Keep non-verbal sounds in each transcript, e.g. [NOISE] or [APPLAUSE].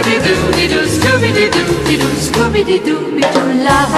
Scooby-Doo-Doo-Doo, Scooby-Doo-Doo-Doo, Scooby-Doo-Doo-Doo, love.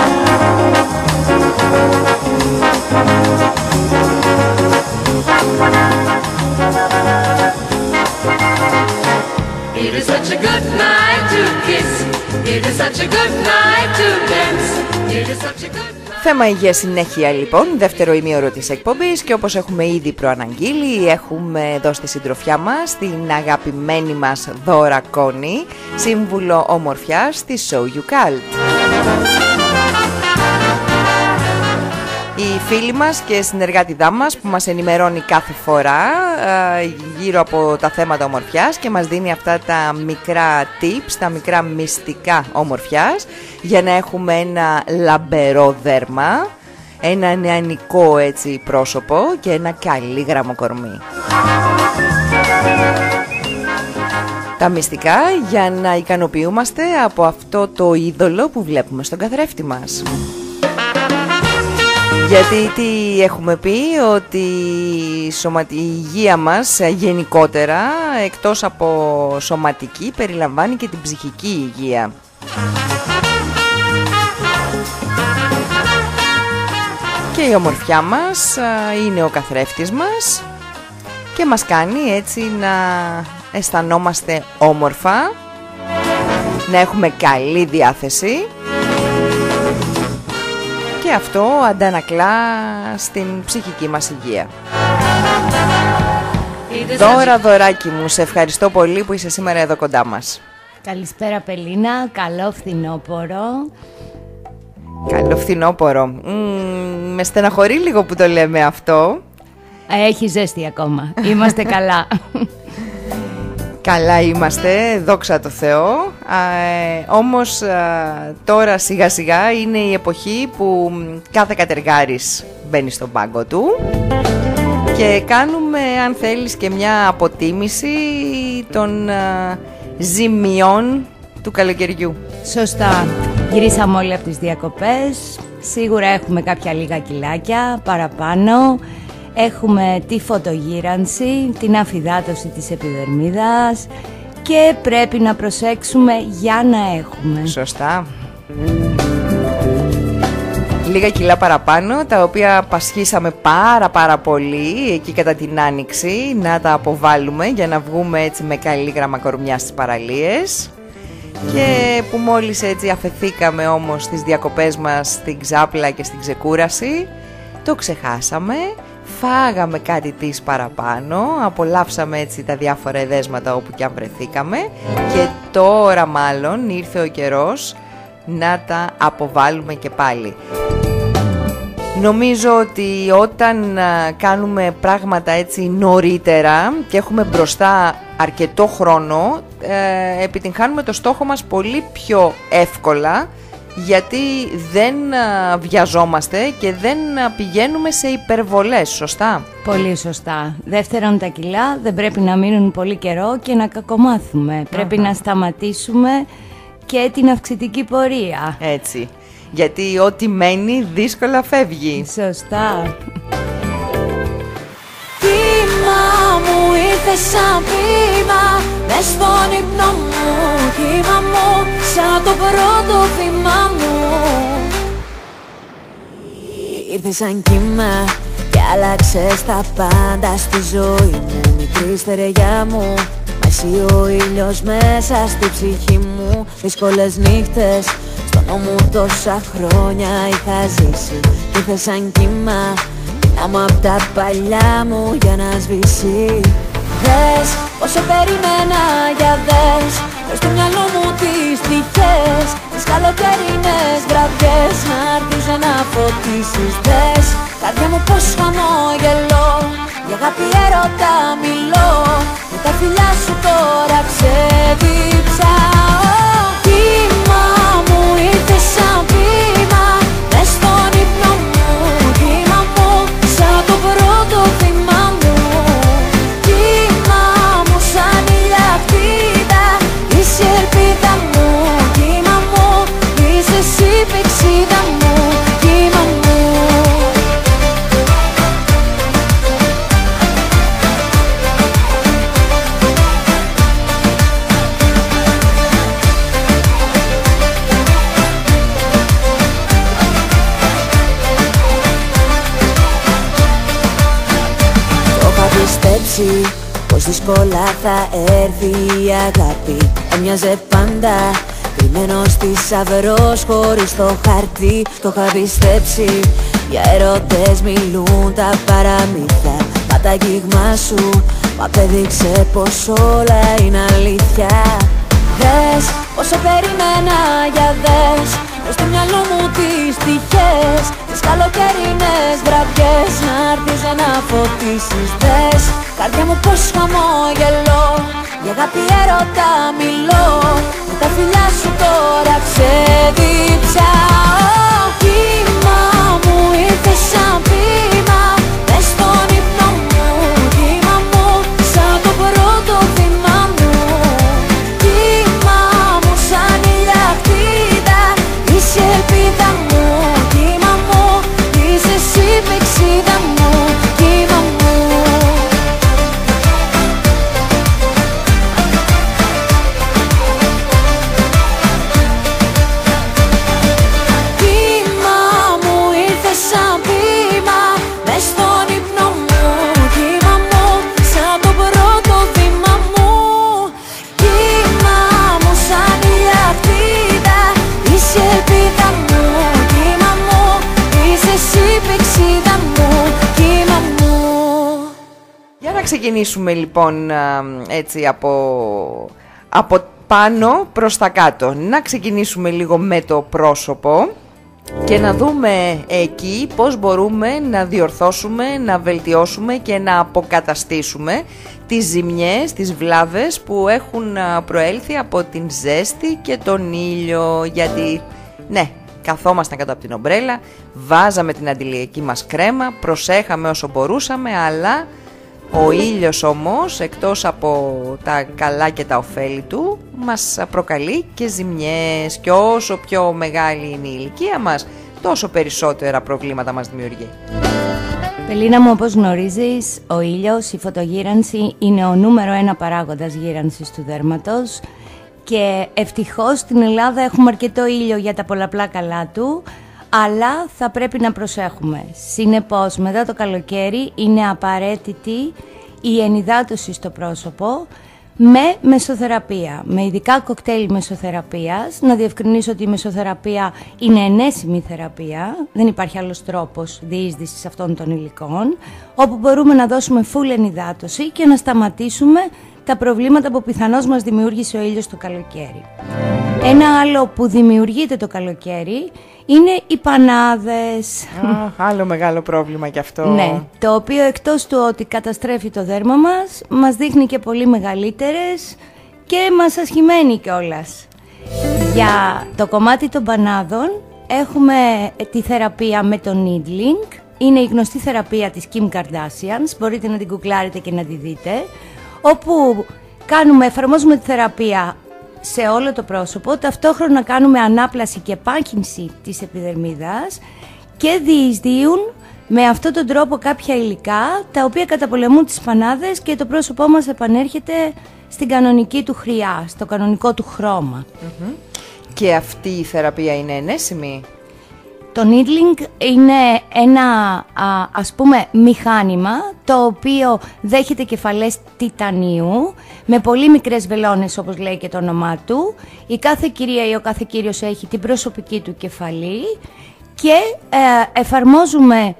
It is such a good night to kiss. It is such a good night to dance. It is such a good Θέμα υγείας συνέχεια λοιπόν, δεύτερο ημίωρο της εκπομπής και όπως έχουμε ήδη προαναγγείλει έχουμε εδώ στη συντροφιά μας την αγαπημένη μας Δώρα Κόνη, σύμβουλο ομορφιάς της Show You Cult. Η φίλη μας και συνεργάτηδά μας που μας ενημερώνει κάθε φορά γύρω από τα θέματα ομορφιάς και μας δίνει αυτά τα μικρά tips, τα μικρά μυστικά ομορφιάς για να έχουμε ένα λαμπερό δέρμα, ένα νεανικό έτσι πρόσωπο και ένα καλή γραμμοκορμί. Τα μυστικά για να ικανοποιούμαστε από αυτό το είδωλο που βλέπουμε στον καθρέφτη μας. Γιατί τι έχουμε πει ότι η υγεία μας ε, γενικότερα εκτός από σωματική περιλαμβάνει και την ψυχική υγεία. Και η ομορφιά μας ε, είναι ο καθρέφτης μας και μας κάνει έτσι να αισθανόμαστε όμορφα, να έχουμε καλή διάθεση και αυτό αντανακλά στην ψυχική μας υγεία. Δώρα δωράκι μου, σε ευχαριστώ πολύ που είσαι σήμερα εδώ κοντά μας. Καλησπέρα Πελίνα, καλό φθινόπορο. Καλό φθινόπορο. με στεναχωρεί λίγο που το λέμε αυτό. Έχει ζέστη ακόμα, είμαστε καλά. [LAUGHS] Καλά είμαστε, δόξα τω Θεώ. Ε, όμως τώρα σιγά σιγά είναι η εποχή που κάθε κατεργάρης μπαίνει στον πάγκο του και κάνουμε αν θέλεις και μια αποτίμηση των ζημιών του καλοκαιριού. Σωστά. Γυρίσαμε όλοι από τις διακοπές. Σίγουρα έχουμε κάποια λίγα κιλάκια παραπάνω. Έχουμε τη φωτογύρανση, την αφυδάτωση της επιδερμίδας και πρέπει να προσέξουμε για να έχουμε. Σωστά. Λίγα κιλά παραπάνω, τα οποία πασχίσαμε πάρα πάρα πολύ εκεί κατά την άνοιξη, να τα αποβάλουμε για να βγούμε έτσι με καλή γραμμακορμιά στις παραλίες και που μόλις έτσι αφεθήκαμε όμως στις διακοπές μας στην ξάπλα και στην ξεκούραση, το ξεχάσαμε φάγαμε κάτι της παραπάνω, απολαύσαμε έτσι τα διάφορα εδέσματα όπου και αν βρεθήκαμε και τώρα μάλλον ήρθε ο καιρός να τα αποβάλουμε και πάλι. Νομίζω ότι όταν κάνουμε πράγματα έτσι νωρίτερα και έχουμε μπροστά αρκετό χρόνο, ε, επιτυγχάνουμε το στόχο μας πολύ πιο εύκολα γιατί δεν βιαζόμαστε και δεν πηγαίνουμε σε υπερβολές, σωστά; Πολύ σωστά. Δεύτερον, τα κιλά δεν πρέπει να μείνουν πολύ καιρό και να κακομάθουμε. Πρέπει να σταματήσουμε και την αυξητική πορεία. Έτσι. Γιατί ό,τι μένει δύσκολα φεύγει. Σωστά. Μου ήρθε σαν πείμα Μες στον ύπνο μου, κύμα μου Σαν το πρώτο βήμα μου. Ήρθες σαν κύμα και άλλαξες τα πάντα στη ζωή μου. Μικρή στερεγιά μου Μα εσύ ο ήλιος μέσα στη ψυχή μου. Δύσκολες νύχτες στον νόμο τόσα χρόνια είχα ζήσει. Ήρθες σαν κύμα να μου απ' τα παλιά μου για να σβήσει Δες όσο περιμένα για δες. Μες στο μυαλό μου τις τυχές Τις καλοκαιρινές βραδιές. Να έρθεις να φωτίσεις Δες. Καρδιά μου πως χαμόγελο Για αγάπη έρωτα μιλώ. Με τα φιλιά σου τώρα ξεδίψα Σελίδα μου, κύμα Το είχα πιστέψει πως δύσκολα θα έρθει η αγάπη. Έμοιαζε πάντα Κρυμμένος θησαυρός χωρίς το χαρτί Το είχα πιστέψει. Για έρωτες μιλούν τα παραμύθια Μα τα αγγίγμα σου Μ' απέδειξε πως όλα είναι αλήθεια. Δες πόσο περιμένα για δες Μες στο μυαλό μου τις τυχές Τις καλοκαιρινές βραδιές. Να έρθεις να φωτίσεις Δες καρδιά μου πως χαμόγελο Για αγάπη έρωτα μιλώ. Με τα φιλιά σου τώρα ξεδίψα ξεκινήσουμε λοιπόν έτσι από, από πάνω προς τα κάτω. Να ξεκινήσουμε λίγο με το πρόσωπο και να δούμε εκεί πώς μπορούμε να διορθώσουμε, να βελτιώσουμε και να αποκαταστήσουμε τις ζημιές, τις βλάβες που έχουν προέλθει από την ζέστη και τον ήλιο γιατί ναι, καθόμασταν κάτω από την ομπρέλα, βάζαμε την αντιλιακή μας κρέμα, προσέχαμε όσο μπορούσαμε αλλά ο ήλιος όμως, εκτός από τα καλά και τα ωφέλη του, μας προκαλεί και ζημιές. Και όσο πιο μεγάλη είναι η ηλικία μας, τόσο περισσότερα προβλήματα μας δημιουργεί. Πελίνα μου, όπως γνωρίζεις, ο ήλιος, η φωτογύρανση είναι ο νούμερο ένα παράγοντας γύρανσης του δέρματος. Και ευτυχώς στην Ελλάδα έχουμε αρκετό ήλιο για τα πολλαπλά καλά του, αλλά θα πρέπει να προσέχουμε. Συνεπώς, μετά το καλοκαίρι είναι απαραίτητη η ενυδάτωση στο πρόσωπο με μεσοθεραπεία, με ειδικά κοκτέιλ μεσοθεραπείας. Να διευκρινίσω ότι η μεσοθεραπεία είναι ενέσιμη θεραπεία, δεν υπάρχει άλλος τρόπος διείσδυσης αυτών των υλικών, όπου μπορούμε να δώσουμε full ενυδάτωση και να σταματήσουμε τα προβλήματα που πιθανώς μας δημιούργησε ο ήλιος το καλοκαίρι. Ένα άλλο που δημιουργείται το καλοκαίρι είναι οι πανάδες. άλλο μεγάλο πρόβλημα κι αυτό. Ναι, το οποίο εκτός του ότι καταστρέφει το δέρμα μας, μας δείχνει και πολύ μεγαλύτερες και μας ασχημένει κιόλας. Για το κομμάτι των πανάδων έχουμε τη θεραπεία με το needling. Είναι η γνωστή θεραπεία της Kim Kardashian, μπορείτε να την κουκλάρετε και να τη δείτε, όπου κάνουμε, εφαρμόζουμε τη θεραπεία σε όλο το πρόσωπο, ταυτόχρονα κάνουμε ανάπλαση και πάκυνση της επιδερμίδας και διεισδύουν με αυτόν τον τρόπο κάποια υλικά τα οποία καταπολεμούν τις πανάδες και το πρόσωπό μας επανέρχεται στην κανονική του χρειά, στο κανονικό του χρωμα Και αυτή η θεραπεία είναι ενέσιμη; Το needling είναι ένα ας πούμε μηχάνημα το οποίο δέχεται κεφαλές τιτανίου με πολύ μικρές βελόνες όπως λέει και το όνομά του. Η κάθε κυρία ή ο κάθε κύριος έχει την προσωπική του κεφαλή και ε, εφαρμόζουμε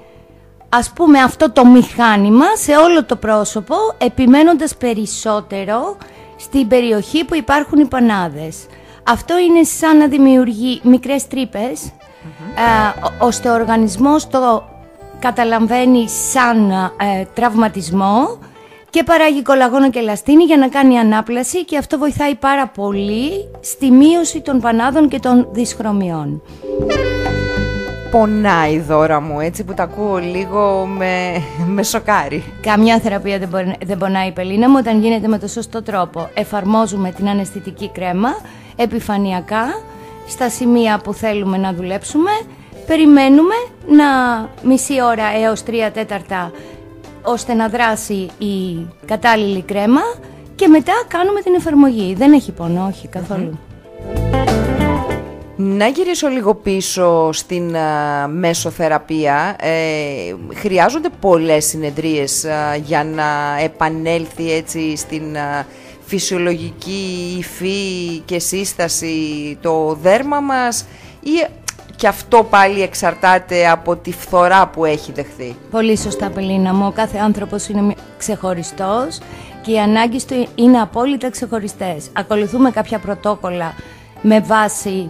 ας πούμε αυτό το μηχάνημα σε όλο το πρόσωπο επιμένοντας περισσότερο στην περιοχή που υπάρχουν οι πανάδες. Αυτό είναι σαν να δημιουργεί μικρές τρύπες ε, ώστε ο οργανισμός το καταλαμβάνει σαν ε, τραυματισμό και παράγει κολαγόνο και ελαστίνη για να κάνει ανάπλαση και αυτό βοηθάει πάρα πολύ στη μείωση των πανάδων και των δυσχρωμιών. Πονάει η δώρα μου, έτσι που τα ακούω λίγο με, με σοκάρι. Καμιά θεραπεία δεν, μπορεί, δεν πονάει η πελίνα μου όταν γίνεται με το σωστό τρόπο. Εφαρμόζουμε την αναισθητική κρέμα επιφανειακά στα σημεία που θέλουμε να δουλέψουμε, περιμένουμε να μισή ώρα έως τρία τέταρτα ώστε να δράσει η κατάλληλη κρέμα και μετά κάνουμε την εφαρμογή. Δεν έχει πόνο, όχι Να γυρίσω λίγο πίσω στην α, μεσοθεραπεία. Ε, χρειάζονται πολλές συνεδρίες α, για να επανέλθει έτσι στην α, φυσιολογική υφή και σύσταση το δέρμα μας ή και αυτό πάλι εξαρτάται από τη φθορά που έχει δεχθεί; Πολύ σωστά, Πελίνα μου. Ο κάθε άνθρωπος είναι ξεχωριστός και οι ανάγκες του είναι απόλυτα ξεχωριστές. Ακολουθούμε κάποια πρωτόκολλα με βάση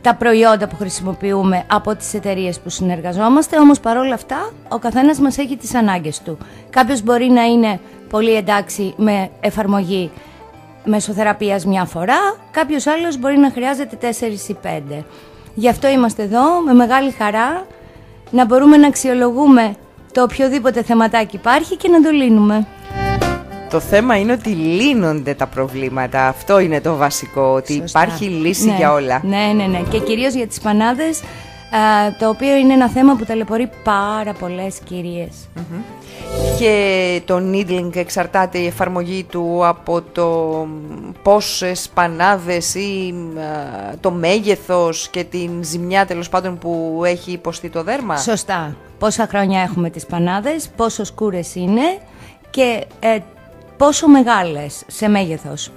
τα προϊόντα που χρησιμοποιούμε από τις εταιρείες που συνεργαζόμαστε, όμως παρόλα αυτά ο καθένας μας έχει τις ανάγκες του. Κάποιος μπορεί να είναι πολύ εντάξει με εφαρμογή μεσοθεραπείας μια φορά, κάποιος άλλος μπορεί να χρειάζεται 4 ή 5. Γι' αυτό είμαστε εδώ με μεγάλη χαρά να μπορούμε να αξιολογούμε το οποιοδήποτε θεματάκι υπάρχει και να το λύνουμε. Το θέμα είναι ότι λύνονται τα προβλήματα. Αυτό είναι το βασικό, ότι υπάρχει λύση Ναι, για όλα. Ναι, ναι, ναι. Και κυρίως για τις πανάδες, α, το οποίο είναι ένα θέμα που ταλαιπωρεί πάρα πολλές κυρίες. Και το needling εξαρτάται η εφαρμογή του από το πόσες πανάδες ή α, το μέγεθος και την ζημιά τέλος πάντων που έχει υποστεί το δέρμα. Σωστά. Πόσα χρόνια έχουμε τις πανάδες, πόσο σκούρες είναι και ε, πόσο μεγάλες σε μεγεθος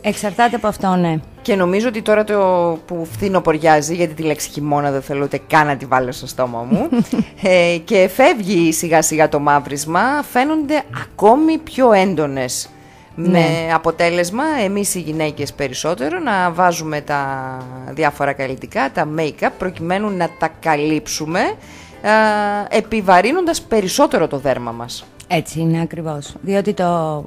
Εξαρτάται από αυτό, ναι. Και νομίζω ότι τώρα το που φθινοποριάζει, γιατί τη λέξη χειμώνα δεν θέλω ούτε καν να τη βάλω στο στόμα μου, [LAUGHS] ε, και φεύγει σιγά σιγά το μαύρισμα, φαίνονται ακόμη πιο έντονες. Με Ναι. αποτέλεσμα εμείς οι γυναίκες περισσότερο να βάζουμε τα διάφορα καλλιτικά, τα make-up, προκειμένου να τα καλύψουμε, α, επιβαρύνοντας περισσότερο το δέρμα μας. Έτσι είναι ακριβώς. Διότι το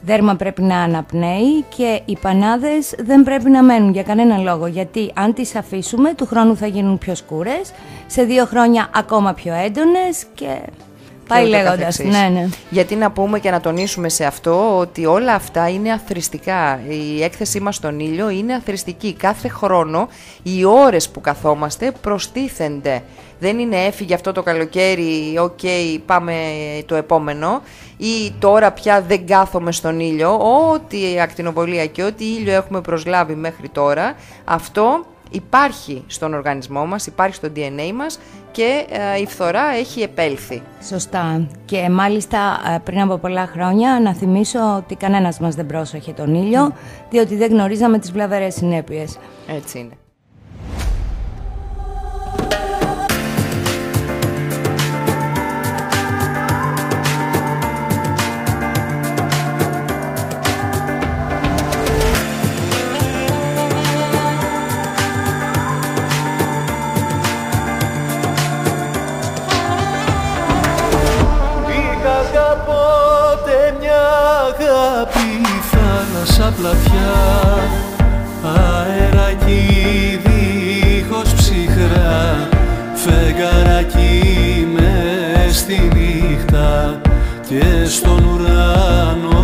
δέρμα πρέπει να αναπνέει και οι πανάδες δεν πρέπει να μένουν για κανένα λόγο. Γιατί αν τις αφήσουμε, του χρόνου θα γίνουν πιο σκούρες, σε δύο χρόνια ακόμα πιο έντονες και πάει και ούτω λέγοντας. καθεξής. Ναι, ναι. Γιατί να πούμε και να τονίσουμε σε αυτό ότι όλα αυτά είναι αθροιστικά. Η έκθεσή μας στον ήλιο είναι αθροιστική. Κάθε χρόνο οι ώρες που καθόμαστε προστίθενται. Δεν είναι έφυγε αυτό το καλοκαίρι, οκ, πάμε το επόμενο ή τώρα πια δεν κάθομαι στον ήλιο. Ό,τι ακτινοβολία και ό,τι ήλιο έχουμε προσλάβει μέχρι τώρα, αυτό υπάρχει στον οργανισμό μας, υπάρχει στο DNA μας και ε, η φθορά έχει επέλθει. Σωστά. Και μάλιστα ε, πριν από πολλά χρόνια να θυμίσω ότι κανένας μας δεν πρόσεχε τον ήλιο, διότι δεν γνωρίζαμε τις βλαβερές συνέπειες. Έτσι είναι. Θάλασσα πλατιά αεράκι δίχως ψυχρά φεγγαράκι μες στη νύχτα και στον ουρανό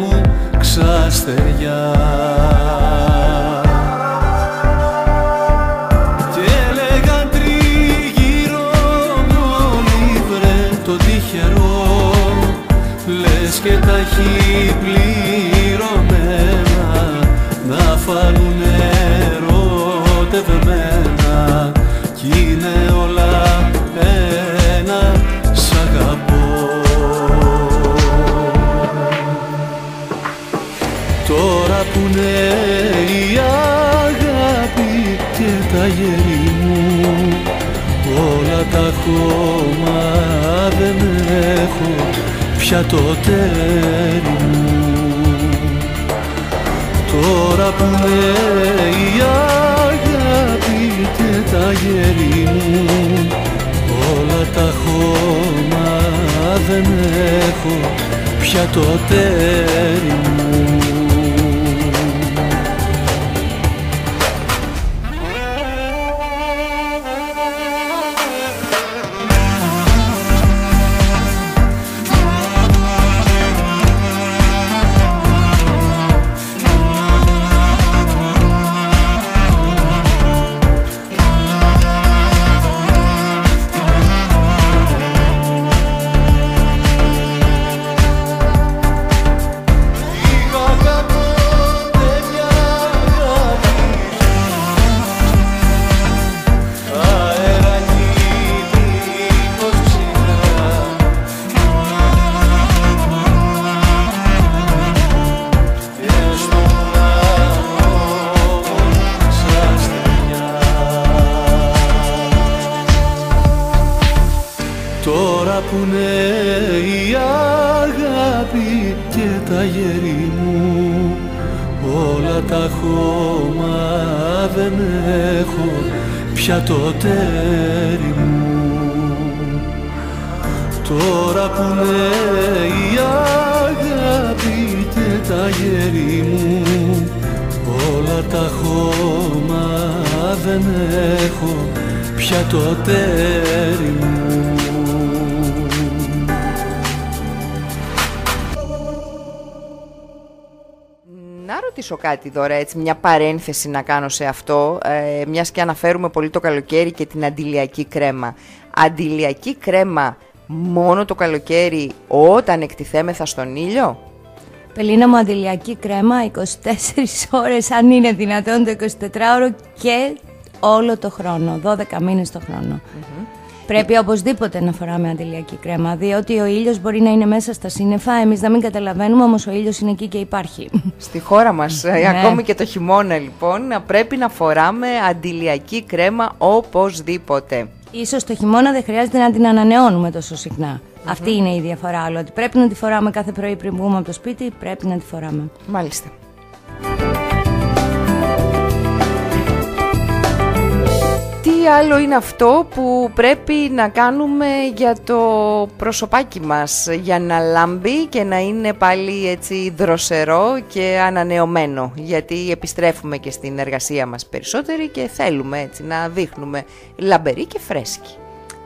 μου ξαστεριά ερωτευμένα κι είναι όλα ένα σ' αγαπώ. Τώρα που είναι η αγάπη και τα γέρι μου Όλα τα χώμα δεν έχω πια το τέρι μου. Τώρα που είναι η αγάπη και τα γέρι μου. Όλα τα χώμα δεν έχω πια το τέρι μου Τώρα που είναι η αγάπη και τα γέρι μου. Όλα τα χώμα δεν έχω πια το τέρι μου. Τώρα που είναι η αγάπη και τα γέρι μου. Όλα τα χώμα δεν έχω πια το τέρι μου ρωτήσω κάτι τώρα, έτσι, μια παρένθεση να κάνω σε αυτό, ε, μιας και αναφέρουμε πολύ το καλοκαίρι και την αντιλιακή κρέμα. Αντιλιακή κρέμα μόνο το καλοκαίρι όταν εκτιθέμεθα στον ήλιο; Πελίνα μου αντιλιακή κρέμα 24 ώρες αν είναι δυνατόν το 24ωρο και όλο το χρόνο, 12 μήνες το χρονο Πρέπει οπωσδήποτε να φοράμε αντιλιακή κρέμα, διότι ο ήλιος μπορεί να είναι μέσα στα σύννεφα, εμείς να μην καταλαβαίνουμε, όμως ο ήλιος είναι εκεί και υπάρχει. Στη χώρα μας, ε, [LAUGHS] Ναι. ακόμη και το χειμώνα λοιπόν, να πρέπει να φοράμε αντιλιακή κρέμα οπωσδήποτε. Ίσως το χειμώνα δεν χρειάζεται να την ανανεώνουμε τόσο συχνά. Αυτή είναι η διαφορά, αλλά ότι πρέπει να τη φοράμε κάθε πρωί πριν βγούμε από το σπίτι, πρέπει να τη φοράμε. Μάλιστα. Άλλο είναι αυτό που πρέπει να κάνουμε για το προσωπάκι μας για να λάμπει και να είναι πάλι έτσι δροσερό και ανανεωμένο γιατί επιστρέφουμε και στην εργασία μας περισσότεροι και θέλουμε έτσι να δείχνουμε λαμπεροί και φρέσκοι.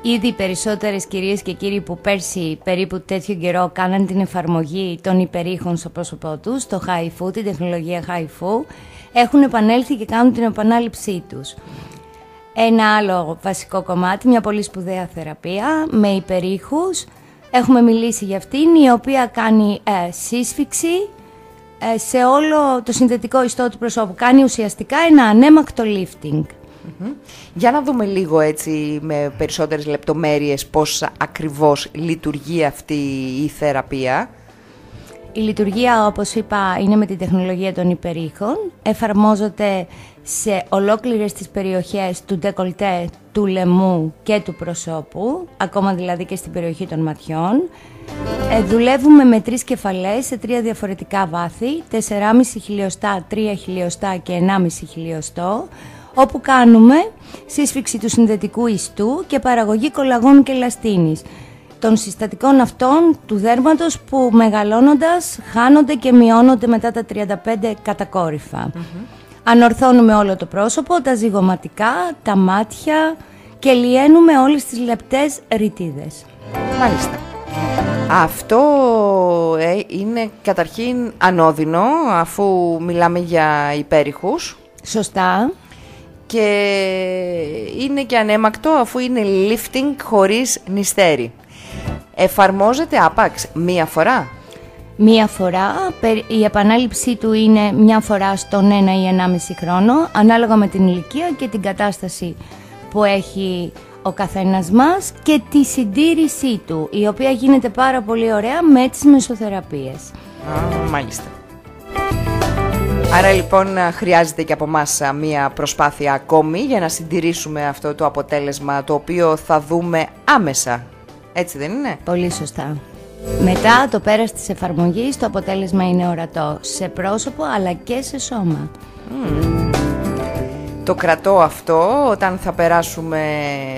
Ήδη οι περισσότερες κυρίες και κύριοι που πέρσι περίπου τέτοιο καιρό κάναν την εφαρμογή των υπερήχων στο πρόσωπό τους, το HIFU, την τεχνολογία HIFU, έχουν επανέλθει και κάνουν την επανάληψή τους. Ένα άλλο βασικό κομμάτι, μια πολύ σπουδαία θεραπεία με υπερήχους. Έχουμε μιλήσει για αυτήν, η οποία κάνει ε, σύσφυξη ε, σε όλο το συνδετικό ιστό του προσώπου. Κάνει ουσιαστικά ένα ανέμακτο lifting. Για να δούμε λίγο έτσι με περισσότερες λεπτομέρειες πώς ακριβώς λειτουργεί αυτή η θεραπεία. Η λειτουργία, όπως είπα, είναι με την τεχνολογία των υπερήχων. Εφαρμόζεται σε ολόκληρες τις περιοχές του ντεκολτέ, του λαιμού και του προσώπου, ακόμα δηλαδή και στην περιοχή των ματιών. Ε, δουλεύουμε με τρεις κεφαλές σε τρία διαφορετικά βάθη, 4,5 χιλιοστά, 3 χιλιοστά και 1,5 χιλιοστό, όπου κάνουμε σύσφυξη του συνδετικού ιστού και παραγωγή κολαγόνου και ελαστίνης των συστατικών αυτών του δέρματος που μεγαλώνοντας χάνονται και μειώνονται μετά τα 35 κατακόρυφα. Ανορθώνουμε όλο το πρόσωπο, τα ζυγωματικά, τα μάτια και λιένουμε όλες τις λεπτές ρητίδες. Μάλιστα. Αυτό ε, είναι καταρχήν ανώδυνο αφού μιλάμε για υπέρηχους Σωστά. και είναι και ανέμακτο αφού είναι lifting χωρίς νηστέρι. Εφαρμόζεται άπαξ μία φορά; Μία φορά, περ- η επανάληψή του είναι μια φορά στον ένα ή ενάμιση χρόνο, ανάλογα με την ηλικία και την κατάσταση που έχει ο καθένας μας και τη συντήρησή του, η οποία γίνεται πάρα πολύ ωραία με τις μεσοθεραπείες. Α, μάλιστα. Άρα λοιπόν α, χρειάζεται και από μας α, μία προσπάθεια ακόμη για να συντηρήσουμε αυτό το αποτέλεσμα το οποίο θα δούμε άμεσα. Έτσι δεν είναι; Πολύ σωστά. Μετά το πέρας της εφαρμογής το αποτέλεσμα είναι ορατό σε πρόσωπο αλλά και σε σώμα. Το κρατώ αυτό όταν θα περάσουμε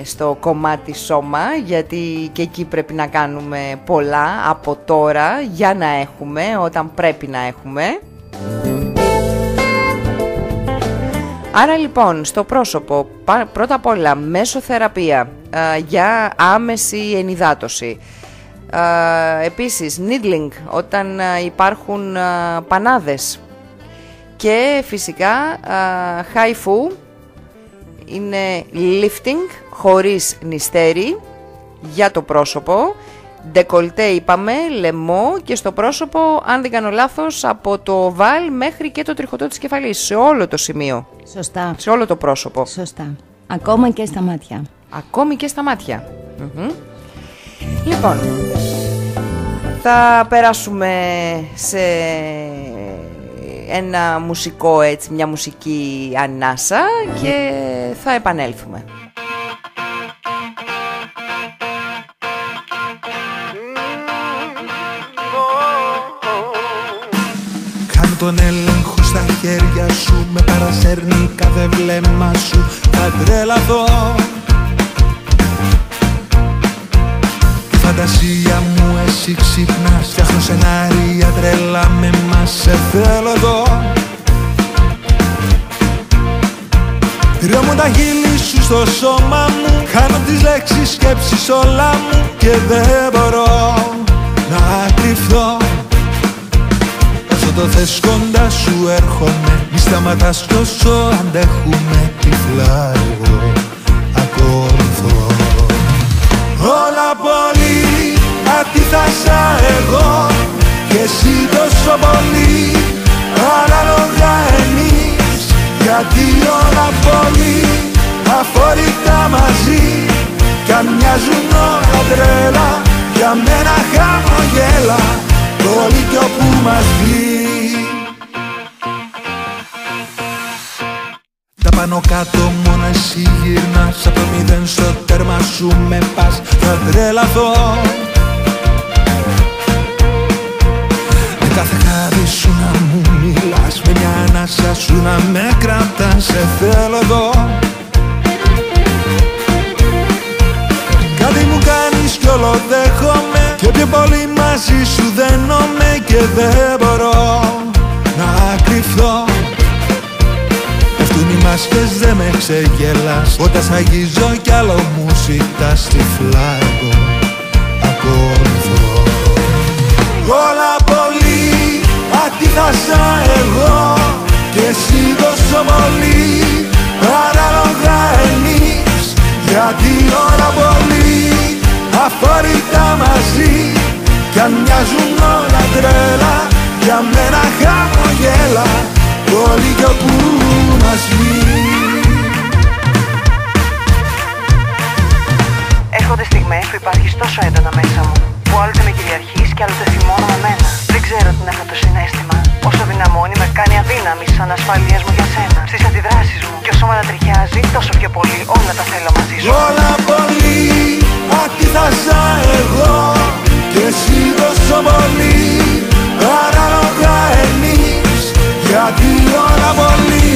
στο κομμάτι σώμα γιατί και εκεί πρέπει να κάνουμε πολλά από τώρα για να έχουμε όταν πρέπει να έχουμε. Άρα λοιπόν στο πρόσωπο πα- πρώτα απ' όλα μέσω θεραπεία α, για άμεση ενυδάτωση. Α, επίσης needling όταν α, υπάρχουν α, πανάδες και φυσικά α, HIFU είναι lifting χωρίς νηστέρι για το πρόσωπο Ντεκολτέ είπαμε, λαιμό και στο πρόσωπο, αν δεν κάνω λάθος, από το βάλ μέχρι και το τριχωτό της κεφαλής, σε όλο το σημείο, Σωστά. σε όλο το πρόσωπο. Σωστά. Ακόμα και στα μάτια. Ακόμη και στα μάτια. Λοιπόν, θα περάσουμε σε ένα μουσικό έτσι, μια μουσική ανάσα και θα επανέλθουμε. Κάν τον έλεγχο στα χέρια σου με παρασέρνει κάθε βλέμμα σου θα τρελαθώ φαντασία μου εσύ ξυπνάς. Φτιάχνω σενάρια τρελά με μας Σε θέλω εδώ. Μου τα χείλη σου στο σώμα μου. Χάνω τις λέξεις σκέψεις όλα μου Και δεν μπορώ να κρυφθώ Όσο το θες κοντά σου έρχομαι. Μη σταματάς τόσο αντέχουμε τυφλά εγώ αντίθασα εγώ Και εσύ τόσο πολύ ανάλογα εμείς Γιατί όλα πολύ αφορικά μαζί. Κι αν μοιάζουν όλα τρέλα για μένα χαμογέλα το λύκειο που μας βγει Τα πάνω κάτω μόνο εσύ γυρνάς Από το μηδέν στο τέρμα σου με πας. Θα τρελαθώ να μου μιλάς Με μια ανάσα σου να με κρατάς Σε θέλω εδώ. Κάτι μου κάνεις κι όλο δέχομαι Και πιο πολύ μαζί σου δένομαι Και δεν μπορώ να κρυφθώ. Πέφτουν οι μάσκες δεν με ξεγελάς Όταν σ' αγγίζω κι άλλο μου ζητάς τυφλά εγώ ακολουθώ Όλα πολύ αντίθασα εγώ Και εσύ τόσο πολύ παράλογα εμείς Γιατί όλα πολύ αφορικά μαζί Κι αν μοιάζουν όλα τρέλα Για μένα χαμογέλα Το λίγο που μας Έρχονται στιγμές που υπάρχεις τόσο έντονα μέσα μου που άλλοτε με κυριαρχείς και άλλοτε θυμώνω μένα. Δεν ξέρω τι να έχω το συνέστημα. Όσο δυναμώνει με κάνει αδύναμη σαν ασφαλείας μου για σένα. Στις αντιδράσεις μου και όσο με ανατριχιάζει τόσο πιο πολύ όλα τα θέλω μαζί σου. Όλα πολύ άκοιταζα εγώ και εσύ τόσο πολύ ανάλογα εμείς γιατί όλα πολύ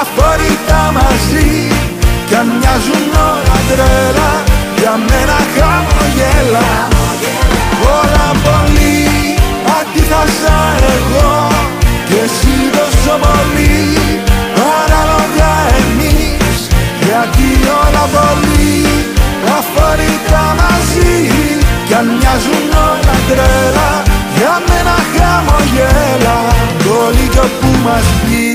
αφορικά μαζί και αν μοιάζουν όλα τρέλα Αν μοιάζουν όλα τρέλα Για μένα χαμογέλα. Το λίγο που μας πει